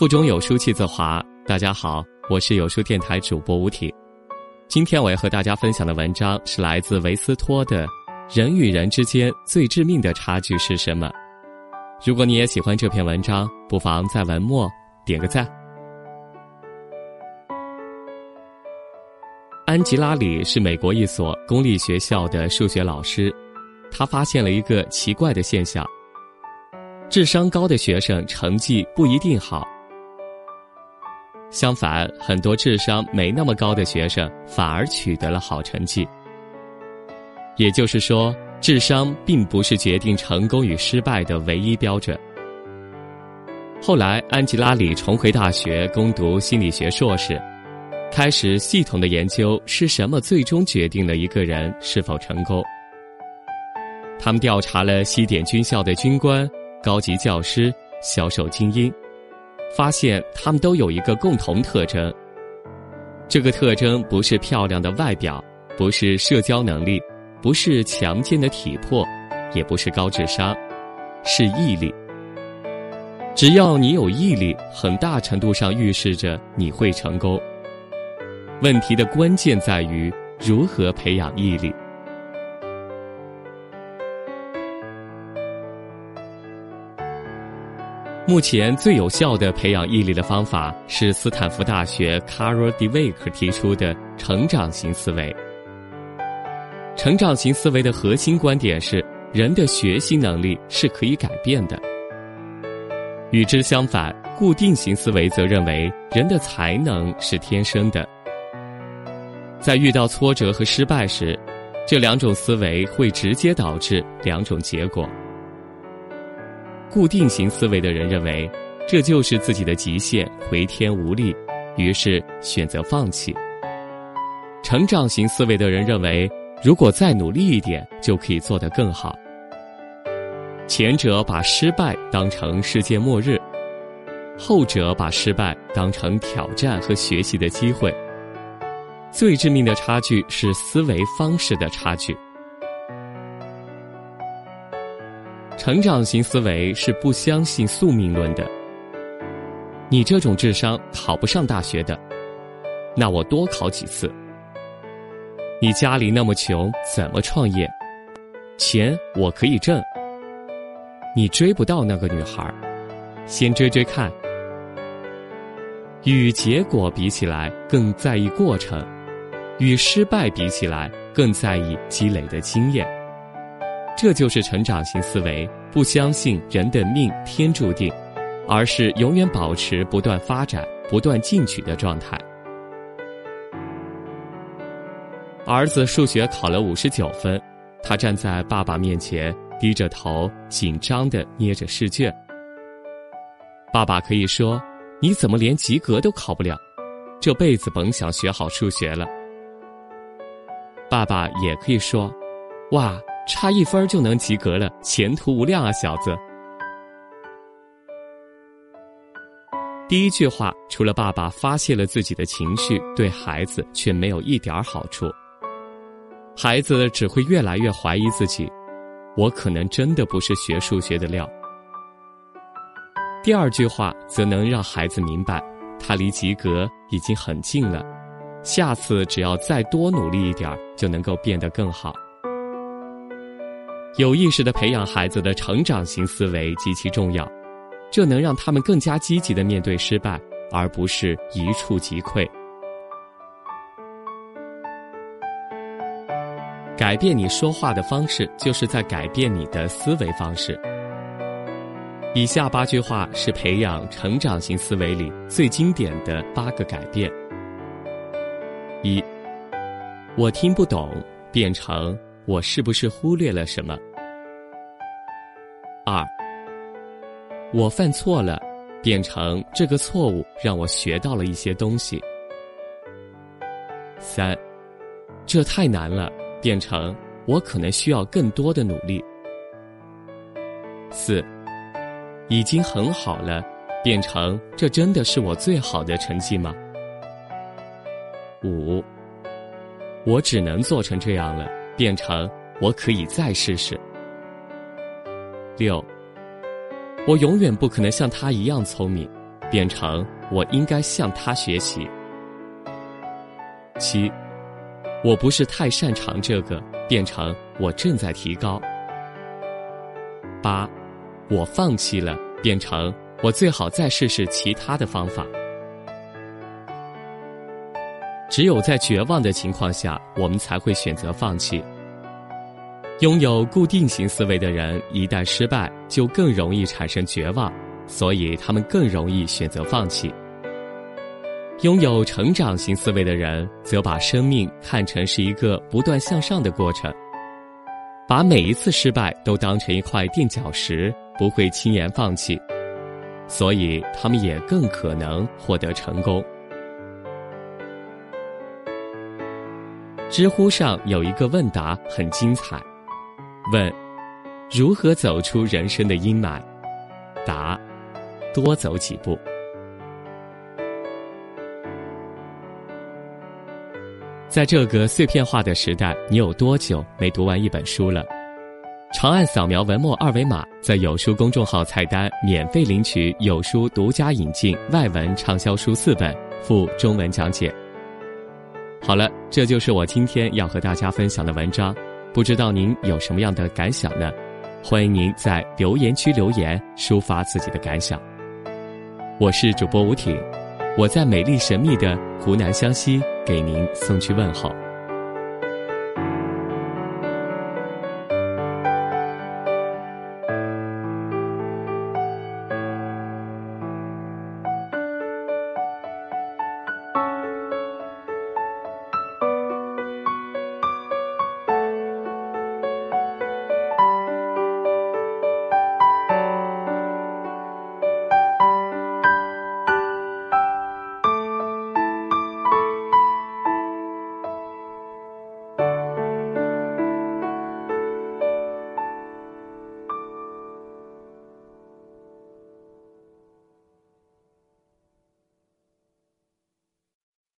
腹中有书气自华。大家好，我是有书电台主播吴体。今天我要和大家分享的文章是来自维斯托的《人与人之间最致命的差距是什么》。如果你也喜欢这篇文章，不妨在文末点个赞。安吉拉里是美国一所公立学校的数学老师，他发现了一个奇怪的现象：智商高的学生成绩不一定好。相反，很多智商没那么高的学生反而取得了好成绩。也就是说，智商并不是决定成功与失败的唯一标准。后来，安吉拉里重回大学攻读心理学硕士，开始系统的研究是什么最终决定了一个人是否成功。他们调查了西点军校的军官、高级教师、销售精英。发现他们都有一个共同特征，这个特征不是漂亮的外表，不是社交能力，不是强健的体魄，也不是高智商，是毅力。只要你有毅力，很大程度上预示着你会成功。问题的关键在于如何培养毅力。目前最有效的培养毅力的方法是斯坦福大学 Carol Dweck 提出的成长型思维。成长型思维的核心观点是，人的学习能力是可以改变的。与之相反，固定型思维则认为人的才能是天生的。在遇到挫折和失败时，这两种思维会直接导致两种结果。固定型思维的人认为，这就是自己的极限，回天无力，于是选择放弃。成长型思维的人认为，如果再努力一点，就可以做得更好。前者把失败当成世界末日，后者把失败当成挑战和学习的机会。最致命的差距是思维方式的差距。成长型思维是不相信宿命论的。你这种智商考不上大学的，那我多考几次。你家里那么穷，怎么创业？钱我可以挣。你追不到那个女孩，先追追看。与结果比起来，更在意过程；与失败比起来，更在意积累的经验。这就是成长型思维，不相信人的命天注定，而是永远保持不断发展、不断进取的状态。儿子数学考了五十九分，他站在爸爸面前，低着头，紧张的捏着试卷。爸爸可以说：“你怎么连及格都考不了？这辈子甭想学好数学了。”爸爸也可以说：“哇。”差一分就能及格了，前途无量啊，小子！第一句话，除了爸爸发泄了自己的情绪，对孩子却没有一点好处。孩子只会越来越怀疑自己，我可能真的不是学数学的料。第二句话则能让孩子明白，他离及格已经很近了，下次只要再多努力一点，就能够变得更好。有意识的培养孩子的成长型思维极其重要，这能让他们更加积极的面对失败，而不是一触即溃。改变你说话的方式，就是在改变你的思维方式。以下八句话是培养成长型思维里最经典的八个改变：一，我听不懂，变成我是不是忽略了什么？二，我犯错了，变成这个错误让我学到了一些东西。三，这太难了，变成我可能需要更多的努力。四，已经很好了，变成这真的是我最好的成绩吗？五，我只能做成这样了，变成我可以再试试。六，我永远不可能像他一样聪明，变成我应该向他学习。七，我不是太擅长这个，变成我正在提高。八，我放弃了，变成我最好再试试其他的方法。只有在绝望的情况下，我们才会选择放弃。拥有固定型思维的人，一旦失败，就更容易产生绝望，所以他们更容易选择放弃。拥有成长型思维的人，则把生命看成是一个不断向上的过程，把每一次失败都当成一块垫脚石，不会轻言放弃，所以他们也更可能获得成功。知乎上有一个问答很精彩。问：如何走出人生的阴霾？答：多走几步。在这个碎片化的时代，你有多久没读完一本书了？长按扫描文末二维码，在有书公众号菜单免费领取有书独家引进外文畅销书四本，附中文讲解。好了，这就是我今天要和大家分享的文章。不知道您有什么样的感想呢？欢迎您在留言区留言，抒发自己的感想。我是主播吴挺，我在美丽神秘的湖南湘西给您送去问候。